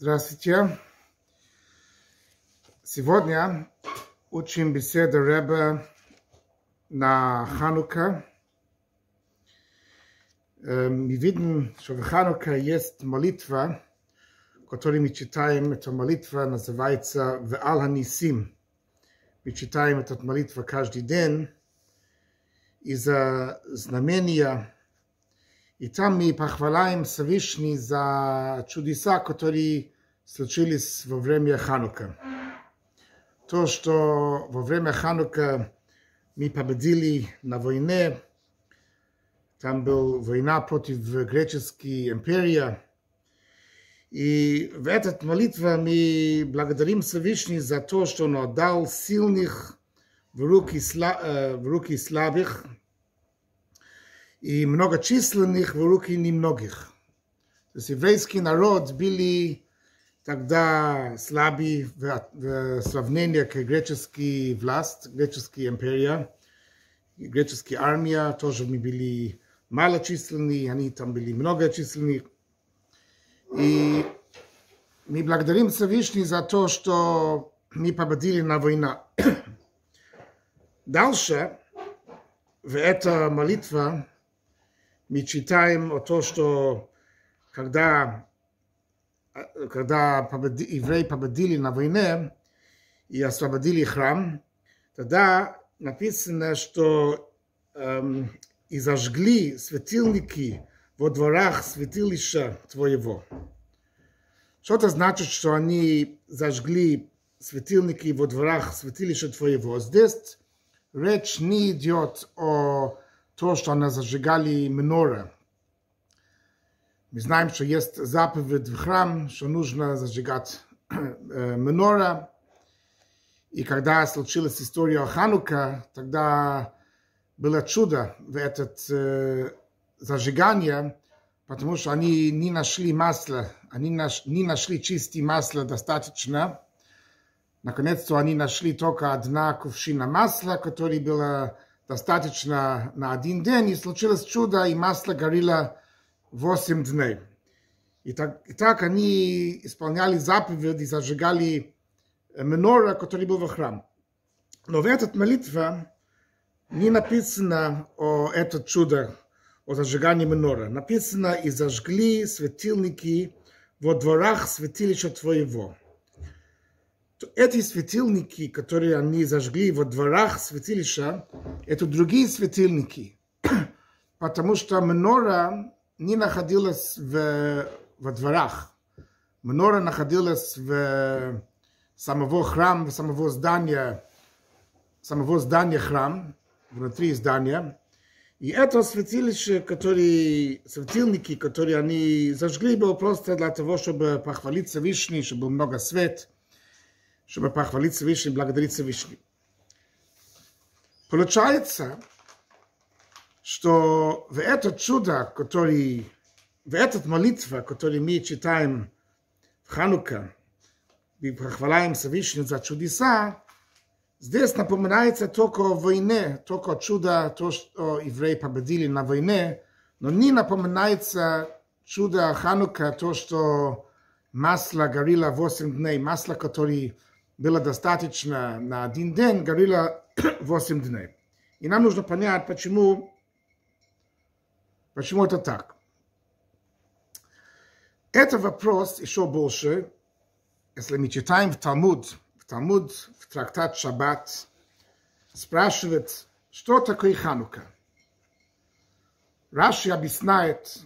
Здравствуйте. Сегодня учим беседу Рэба на Ханука. Мы видим, что в Ханука есть молитва, которую мы читаем. Эта молитва называется «Ве'ал Ханисим». Мы читаем эту молитву каждый день из-за знамения и там мы похваляем Всевышний за чудеса, которые случились во время Ханука. То, что во время Ханука мы победили на войне, там была война против греческой империи, и в этот молитве мы благодарим Всевышний за то, что Он отдал сильных в руки, в руки слабых, и многочисленных в руки немногих. То есть еврейский народ были тогда слабы в, сравнении к греческой власть, греческой империя, греческая армия тоже мы были малочисленные, они там были многочисленные. И мы благодарим Всевышний за то, что мы победили на война. Дальше, в эта молитва, мы читаем о том, что когда, когда победи, евреи победили на войне и освободили храм, тогда написано, что эм, и зажгли светильники во дворах святилища твоего. Что это значит, что они зажгли светильники во дворах святилища твоего? Здесь речь не идет о то, что они зажигали минора. Мы знаем, что есть заповедь в храм, что нужно зажигать минора. И когда случилась история Ханука, тогда было чудо в этот э, зажигание, потому что они не нашли масла, они наш, не нашли чистое масло достаточно. Наконец-то они нашли только одна кувшина масла, которая была достаточно на один день, и случилось чудо, и масло горело 8 дней. И так, и так они исполняли заповедь и зажигали менора, который был в храм. Но в этот молитве не написано о этом чудо, о зажигании менора. Написано, и зажгли светильники во дворах святилища твоего эти светильники, которые они зажгли во дворах святилища, это другие светильники, потому что Менора не находилась в, во дворах. Менора находилась в самого храма, самого здания, самого здания храм, внутри здания. И это святилище, которые, светильники, которые они зажгли, было просто для того, чтобы похвалить Всевышний, чтобы было много света чтобы похвалить Всевышний, благодарить Всевышний. Получается, что в это чудо, который, в этот молитва, который мы читаем в Ханука, и похваляем Всевышний за чудеса, здесь напоминается только о войне, только о чудо, то, что евреи победили на войне, но не напоминается чудо Ханука, то, что масло горело 8 дней, масло, которое было достаточно на один день, горело 8 дней. И нам нужно понять, почему, почему это так. Это вопрос еще больше, если мы читаем в Талмуд, в Талмуд, в трактат Шаббат, спрашивает, что такое Ханука. Раши объясняет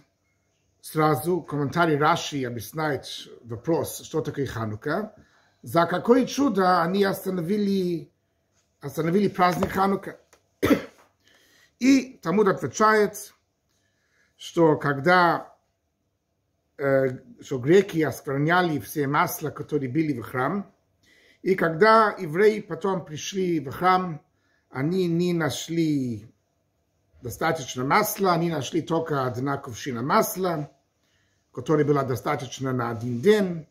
сразу, комментарий Раши объясняет вопрос, что такое Ханука, за какое чудо они остановили, остановили праздник Ханука. И Талмуд отвечает, что когда э, что греки оскверняли все масла, которые были в храм, и когда евреи потом пришли в храм, они не нашли достаточно масла, они нашли только одна кувшина масла, которая была достаточно на один день,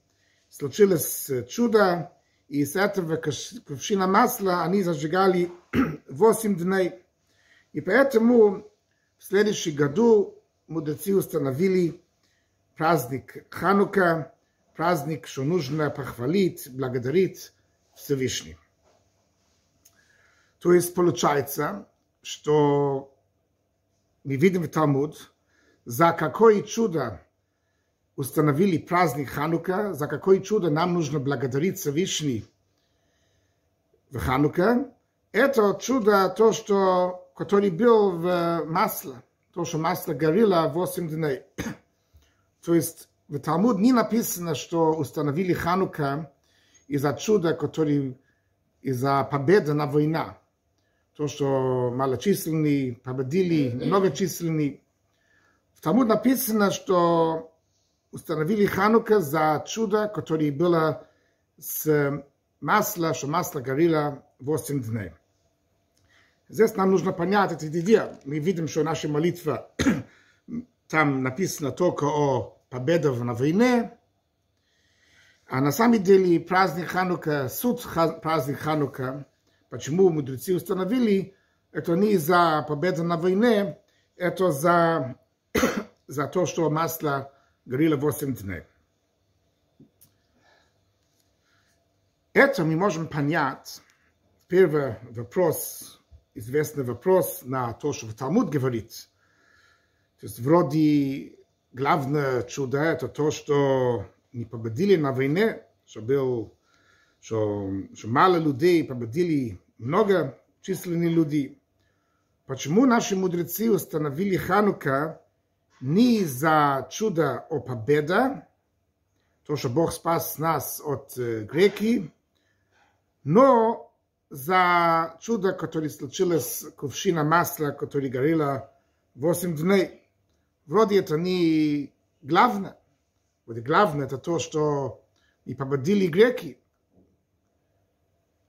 случилось чудо, и с этого кувшина масла они зажигали 8 дней. И поэтому в следующем году мудрецы установили праздник Ханука, праздник, что нужно похвалить, благодарить Всевышний. То есть получается, что мы видим в Талмуд, за какое чудо установили праздник Ханука, за какое чудо нам нужно благодарить Всевышний в Ханука, это чудо, то, что, который был в масло, то, что масло горело 8 дней. то есть в Талмуд не написано, что установили Ханука из-за чуда, который из-за победы на война. То, что малочисленные победили, многочисленные. В Талмуд написано, что установили Ханука за чудо, которое было с масла, что масло горело 8 дней. Здесь нам нужно понять эти идеи. Мы видим, что наша молитва там написано только о победе на войне, а на самом деле праздник Ханука, суть праздник Ханука, почему мудрецы установили, это не за победу на войне, это за, за то, что масло горело 8 дней. Это мы можем понять. Первый вопрос, известный вопрос на то, что Талмуд говорит. То есть вроде главное чудо это то, что не победили на войне, что был, что, что мало людей победили много численные люди. Почему наши мудрецы установили Ханука ни за чуда о победа, тоа што Бог спас нас од греки, но за чудо, которое случилось кувшина масла, которое гарила 8 дней. Вроде это не главное. Вроде главное это то, что и победили греки.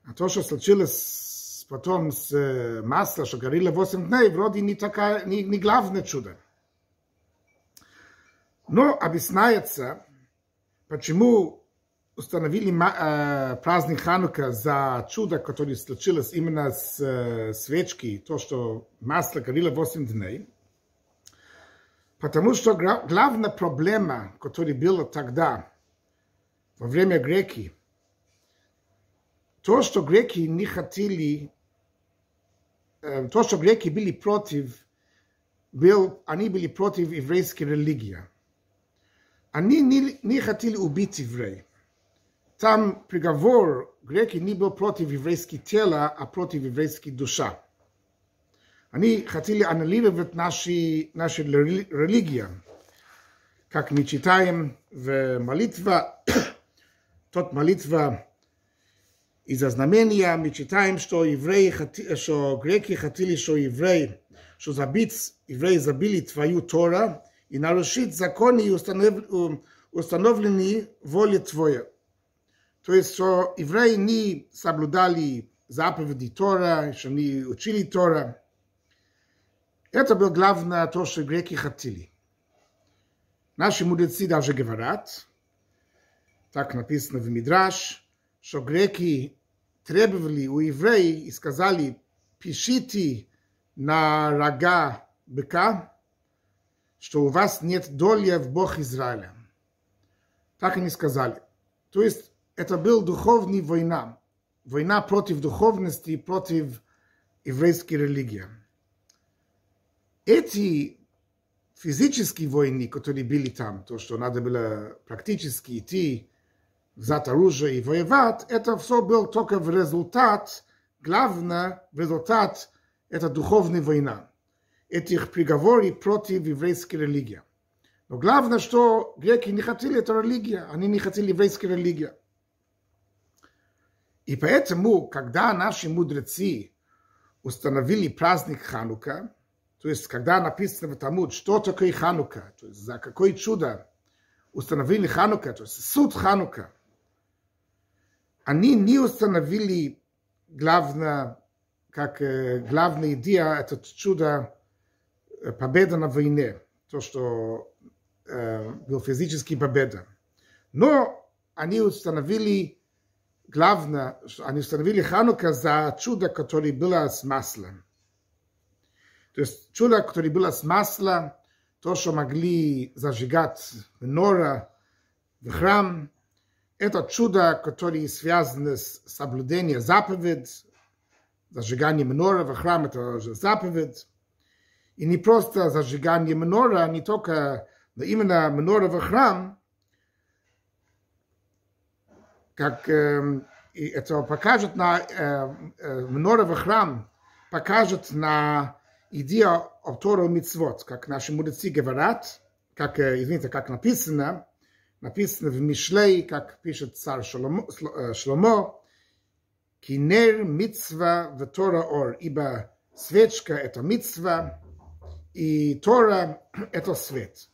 А то, что случилось потом с масла маслом, что горело 8 дней, вроде не, такая, не, не главное чудо. Но объясняется, почему установили э, праздник Ханука за чудо, которое случилось именно с э, свечки, то, что масло горело 8 дней, потому что главная проблема, которая была тогда, во время греки, то, что греки не хотели, э, то, что греки были против, был, они были против еврейской религии. Они не, не хотели убить евреев. Там приговор греки не был против еврейских тела, а против еврейской душа. Они хотели аннулировать наши, наши религии. Как мы читаем в молитве, тот молитва из-за знамения, мы читаем, что евреи, что греки хотели, что евреи, что забить, евреи забили твою Тора и нарушить законы, установленные воле твоей. То есть, что евреи не соблюдали заповеди Тора, что не учили Тора. Это было главное то, что греки хотели. Наши мудрецы даже говорят, так написано в Мидраш, что греки требовали у евреев и сказали, пишите на рога быка, что у вас нет доли в Бог Израиля. Так они сказали. То есть это был духовная война. Война против духовности против еврейской религии. Эти физические войны, которые были там, то, что надо было практически идти, взять оружие и воевать, это все был только в результат, главное, в результат, это духовная война. Этих приговоров против еврейской религии. Но главное, что греки не хотели эту религию, они не хотели еврейской религии. И поэтому, когда наши мудрецы установили праздник Ханука, то есть, когда написано в Талмуд, что такое Ханука, то есть, за какое чудо установили Ханука, то есть, суд Ханука, они не установили главное, как э, главная идея, это чудо э, победа на войне, то, что э, был физический победа. Но они установили главное, они установили Ханука за чудо, которое было с маслом. То есть чудо, которое было с маслом, то, что могли зажигать нора в храм, это чудо, которое связано с соблюдением заповедь, зажигание минора в храм, это же заповедь. И не просто зажигание минора, не только, но именно минора в храм, как э, это покажет на э, э, минора в храм, покажет на идею об Тору Мицвот, как наши мудрецы говорят, как, э, извините, как написано, написано в Мишлей, как пишет царь Шломо, э, Шломо кинер мицва в Тора ор, ибо свечка – это мицва, и Тора – это свет.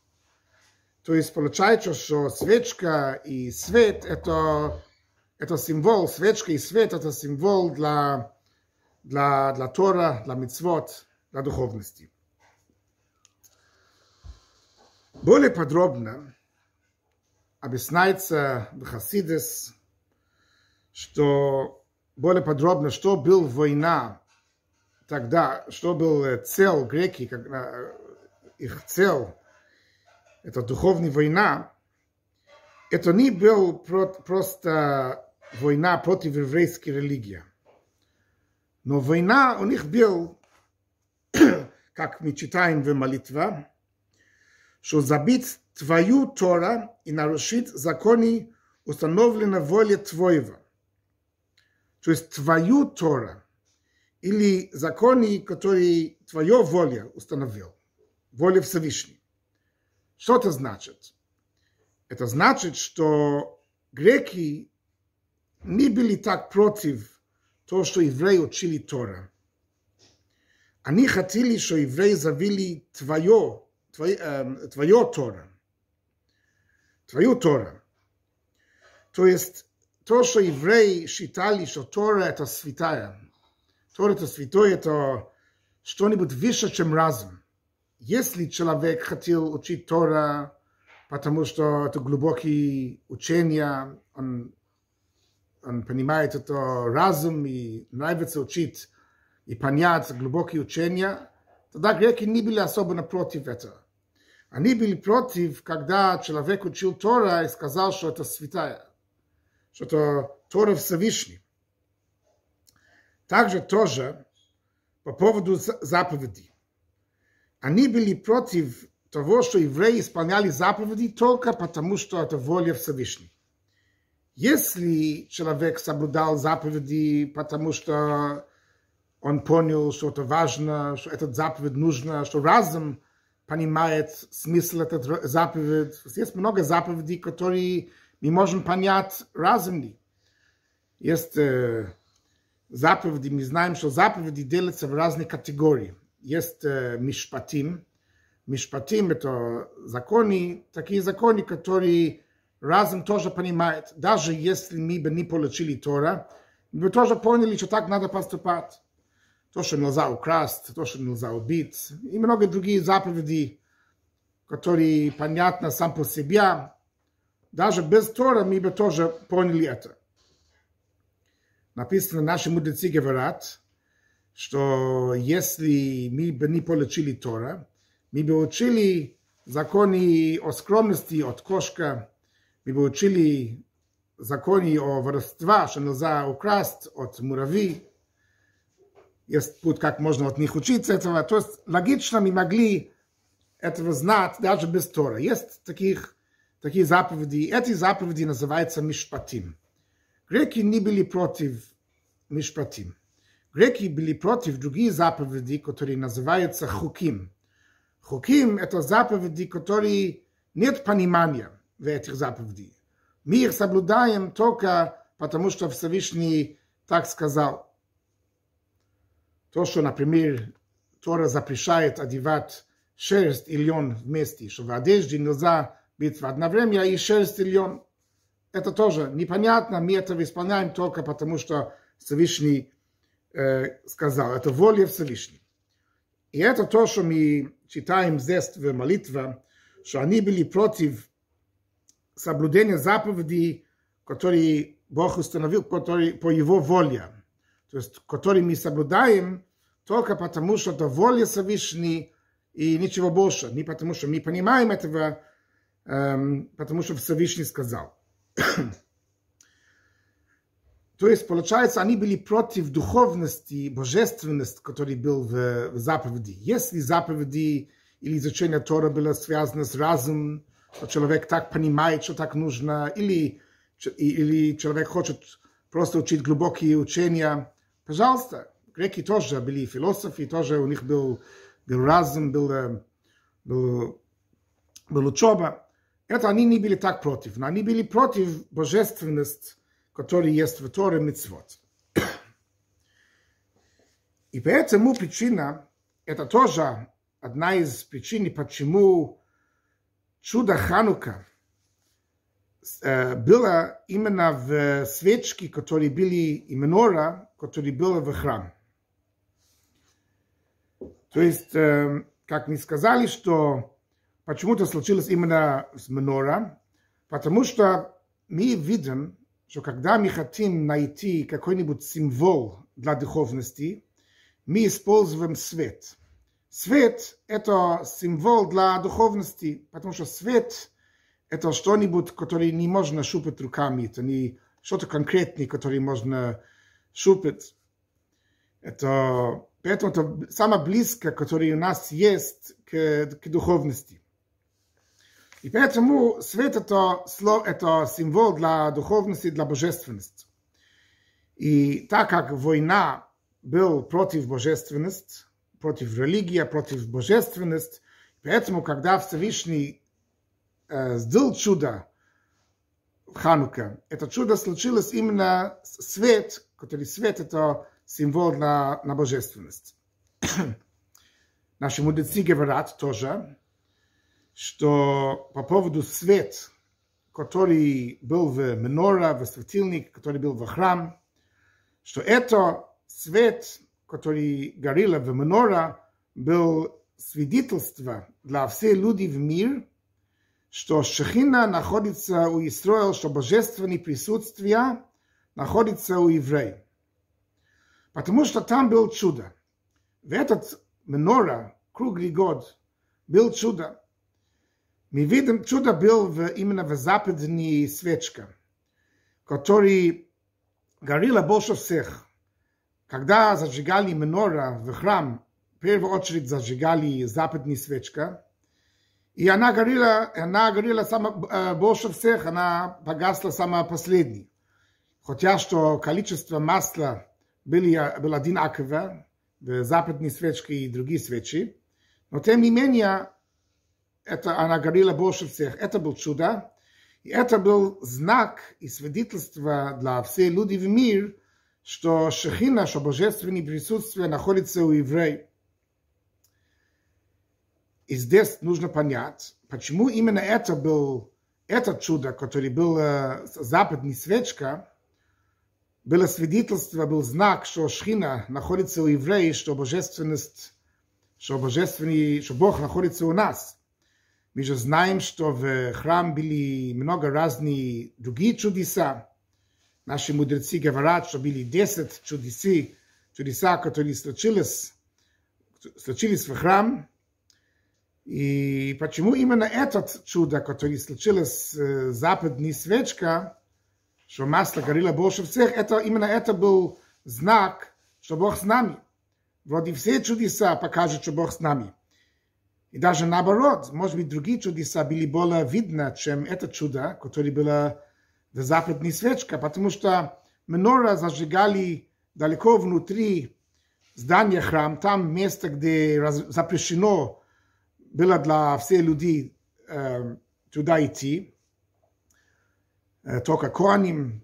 То есть получается, что свечка и свет – это, это символ, свечка и свет – это символ для, для, для Тора, для мицвот, для духовности. Более подробно объясняется в Хасидес, что более подробно, что был война тогда, что был цель греки, когда их цель, это духовная война, это не был просто война против еврейской религии. Но война у них был, как мы читаем в молитве, что забить твою Тора и нарушить законы, установленные воле твоего. То есть твою Тора или законы, которые твое воля установил, воля Всевышней. Что это значит? Это значит, что греки не были так против того, что евреи учили Тора. Они хотели, что евреи завели твое твое, э, твое Тора. Твою Тора. То есть то, что евреи считали, что Тора это святая. Тора это святое, это что-нибудь выше, чем разум. Если человек хотел учить Тора, потому что это глубокие учения, он, он понимает это разум и нравится учить и понять глубокие учения, тогда греки не были особенно против этого. Они были против, когда человек учил Тора и сказал, что это святая, что это Тора Всевышний. Также тоже по поводу заповедей. Они были против того, что евреи исполняли заповеди только потому, что это воля Всевышней. Если человек соблюдал заповеди, потому что он понял, что это важно, что этот заповедь нужно, что разум понимает смысл этой заповеди. Есть много заповедей, которые мы можем понять разумно. Есть э, заповеди, мы знаем, что заповеди делятся в разные категории. Есть э, мишпатим. Мишпатим – это законы, такие законы, которые разум тоже понимает. Даже если мы бы не получили Тора, мы бы тоже поняли, что так надо поступать то, что нельзя украсть, то, что нельзя убить, и много другие заповеди, которые понятны сам по себе. Даже без Тора мы бы тоже поняли это. Написано, наши мудрецы говорят, что если мы бы не получили Тора, мы бы учили законы о скромности от кошка, мы бы учили законы о воровстве, что нельзя украсть от муравьи, есть путь, как можно от них учиться этого. То есть логично мы могли этого знать даже без Тора. Есть таких, такие заповеди. Эти заповеди называются мишпатим. Греки не были против мишпатим. Греки были против других заповедей, которые называются хуким. Хуким – это заповеди, которые нет понимания в этих заповедей. Мы их соблюдаем только потому, что Всевышний так сказал – то, что, например, Тора запрещает одевать шерсть и лен вместе, что в одежде нельзя быть в одно время и шерсть и лен. Это тоже непонятно, мы это исполняем только потому, что Всевышний э, сказал. Это воля Всевышней. И это то, что мы читаем здесь в молитве, что они были против соблюдения заповедей, которые Бог установил которые, по его воле то есть который мы соблюдаем только потому, что это воля Всевышней и ничего больше, не потому, что мы понимаем этого, эм, потому что Всевышний сказал. То есть, получается, они были против духовности, божественности, который был в, в заповеди. Если заповеди или изучение Тора было связано с разумом, что человек так понимает, что так нужно, или, или человек хочет просто учить глубокие учения, пожалуйста. Греки тоже были философы, тоже у них был, был разум, был, был, был учеба. Это они не были так против, но они были против божественности, которая есть в Торе Мицвод. И поэтому причина, это тоже одна из причин, почему чудо Ханука э, было именно в свечке, которые были и менора, которые были в храм. То есть, э, как мы сказали, что почему-то случилось именно с менора, потому что мы видим, что когда мы хотим найти какой-нибудь символ для духовности, мы используем свет – Свет – это символ для духовности, потому что свет – это что-нибудь, которое не можно щупать руками, это не что-то конкретное, которое можно щупать. Это, поэтому это самое близкое, которое у нас есть к, к духовности. И поэтому свет это, слово, это символ для духовности, для божественности. И так как война был против божественности, против религии, против божественности. Поэтому, когда Всевышний э, сделал чудо в Ханука, это чудо случилось именно свет, который свет это символ на, на божественность. Наши мудрецы говорят тоже, что по поводу свет, который был в Менора, в светильник, который был в храм, что это свет который горел в Менора, был свидетельство для всех людей в мир, что Шехина находится у Исраила, что божественное присутствие находится у евреев. Потому что там был чудо. В этот Менора, круглый год, был чудо. Мы видим, чудо был в, именно в западной свечке, который горела больше всех – Когда зажигали менора в храм, в первую очередь зажигали западная свечка, и она горела, она горела сама, больше всех, она погасла самая последняя. Хотя что количество масла были, было одинаково в западной свечке и другие свечи, но тем не менее это она горела больше всех. Это был чудо, и это был знак и свидетельство для всех людей в мире, что Шехина, что божественное присутствие находится у евреев. И здесь нужно понять, почему именно это был, это чудо, которое было западная свечка, было свидетельство, был знак, что Шхина находится у евреев, что божественность, что божественный, что Бог находится у нас. Мы же знаем, что в храм были много разных других чудеса, Наши мудрецы говорят, что были 10 чудесы, чудеса, которые случились, случились в храм. И почему именно этот чудо, который случилось с западной свечка, что масло горело больше всех, это, именно это был знак, что Бог с нами. Вроде все чудеса покажут, что Бог с нами. И даже наоборот, может быть, другие чудеса были более видны, чем это чудо, которое было в западной свечка, потому что менора зажигали далеко внутри здания храм, там место, где раз, запрещено было для всех людей э, туда идти. Э, только коаним,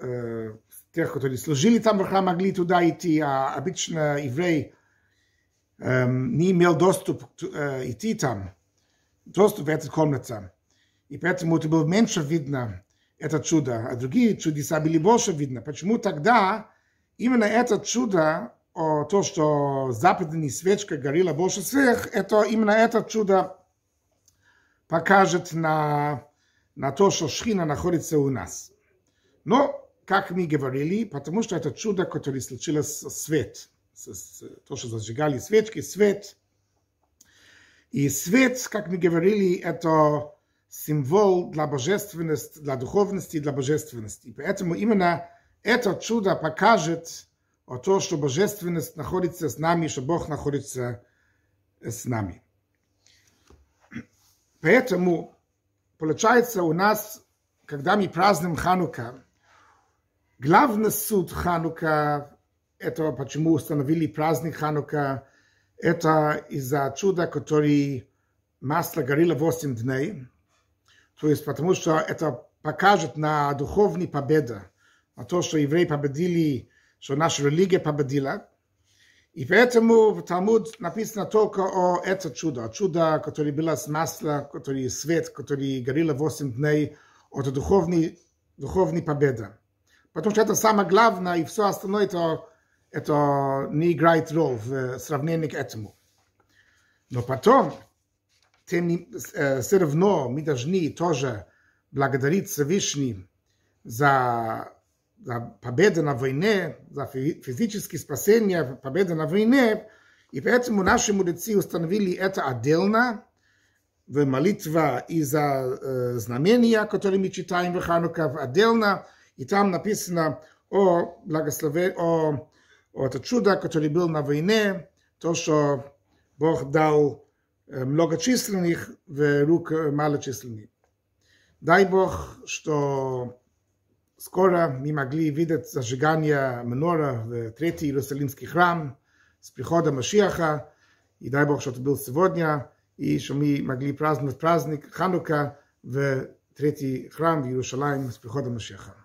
э, тех, которые служили там в храм, могли туда идти, а обычно еврей э, не имел доступ э, идти там, доступ в эту комнату. И поэтому это было меньше видно, это чудо, а другие чудеса были больше видно. Почему тогда именно это чудо, то, что западная свечка горела больше всех, это именно это чудо покажет на, на то, что Шхина находится у нас. Но, как мы говорили, потому что это чудо, которое случилось свет, то, что зажигали свечки, свет. И свет, как мы говорили, это символ для божественности, для духовности для божественности. Поэтому именно это чудо покажет о том, что божественность находится с нами, что Бог находится с нами. Поэтому, получается, у нас, когда мы празднуем Ханука, главный суд Ханука, это почему установили праздник Ханука, это из-за чуда, который масло горело 8 дней. То есть потому что это покажет на духовной победе, на то, что евреи победили, что наша религия победила. И поэтому в Талмуд написано только о это чудо, чудо, которое было с масла, который свет, который горело 8 дней, от духовной, духовной победы. Потому что это самое главное, и все остальное это, это не играет роль в сравнении к этому. Но потом, тем не, э, все равно мы должны тоже благодарить Всевышний за за победу на войне, за физическое спасение, победу на войне, и поэтому наши мудрецы установили это отдельно, в молитва и за э, знамения, которые мы читаем в Ханука, отдельно, и там написано о благословении, о, о это чудо, которое было на войне, то, что Бог дал э, многочисленных в рук малочисленных. Дай Бог, что Скоро мы могли видеть зажигание Менора в Третий Иерусалимский храм с приходом Машиаха. И дай Бог, что это был сегодня, и что мы могли праздновать праздник Ханука в Третий храм в Иерусалиме с приходом Машиаха.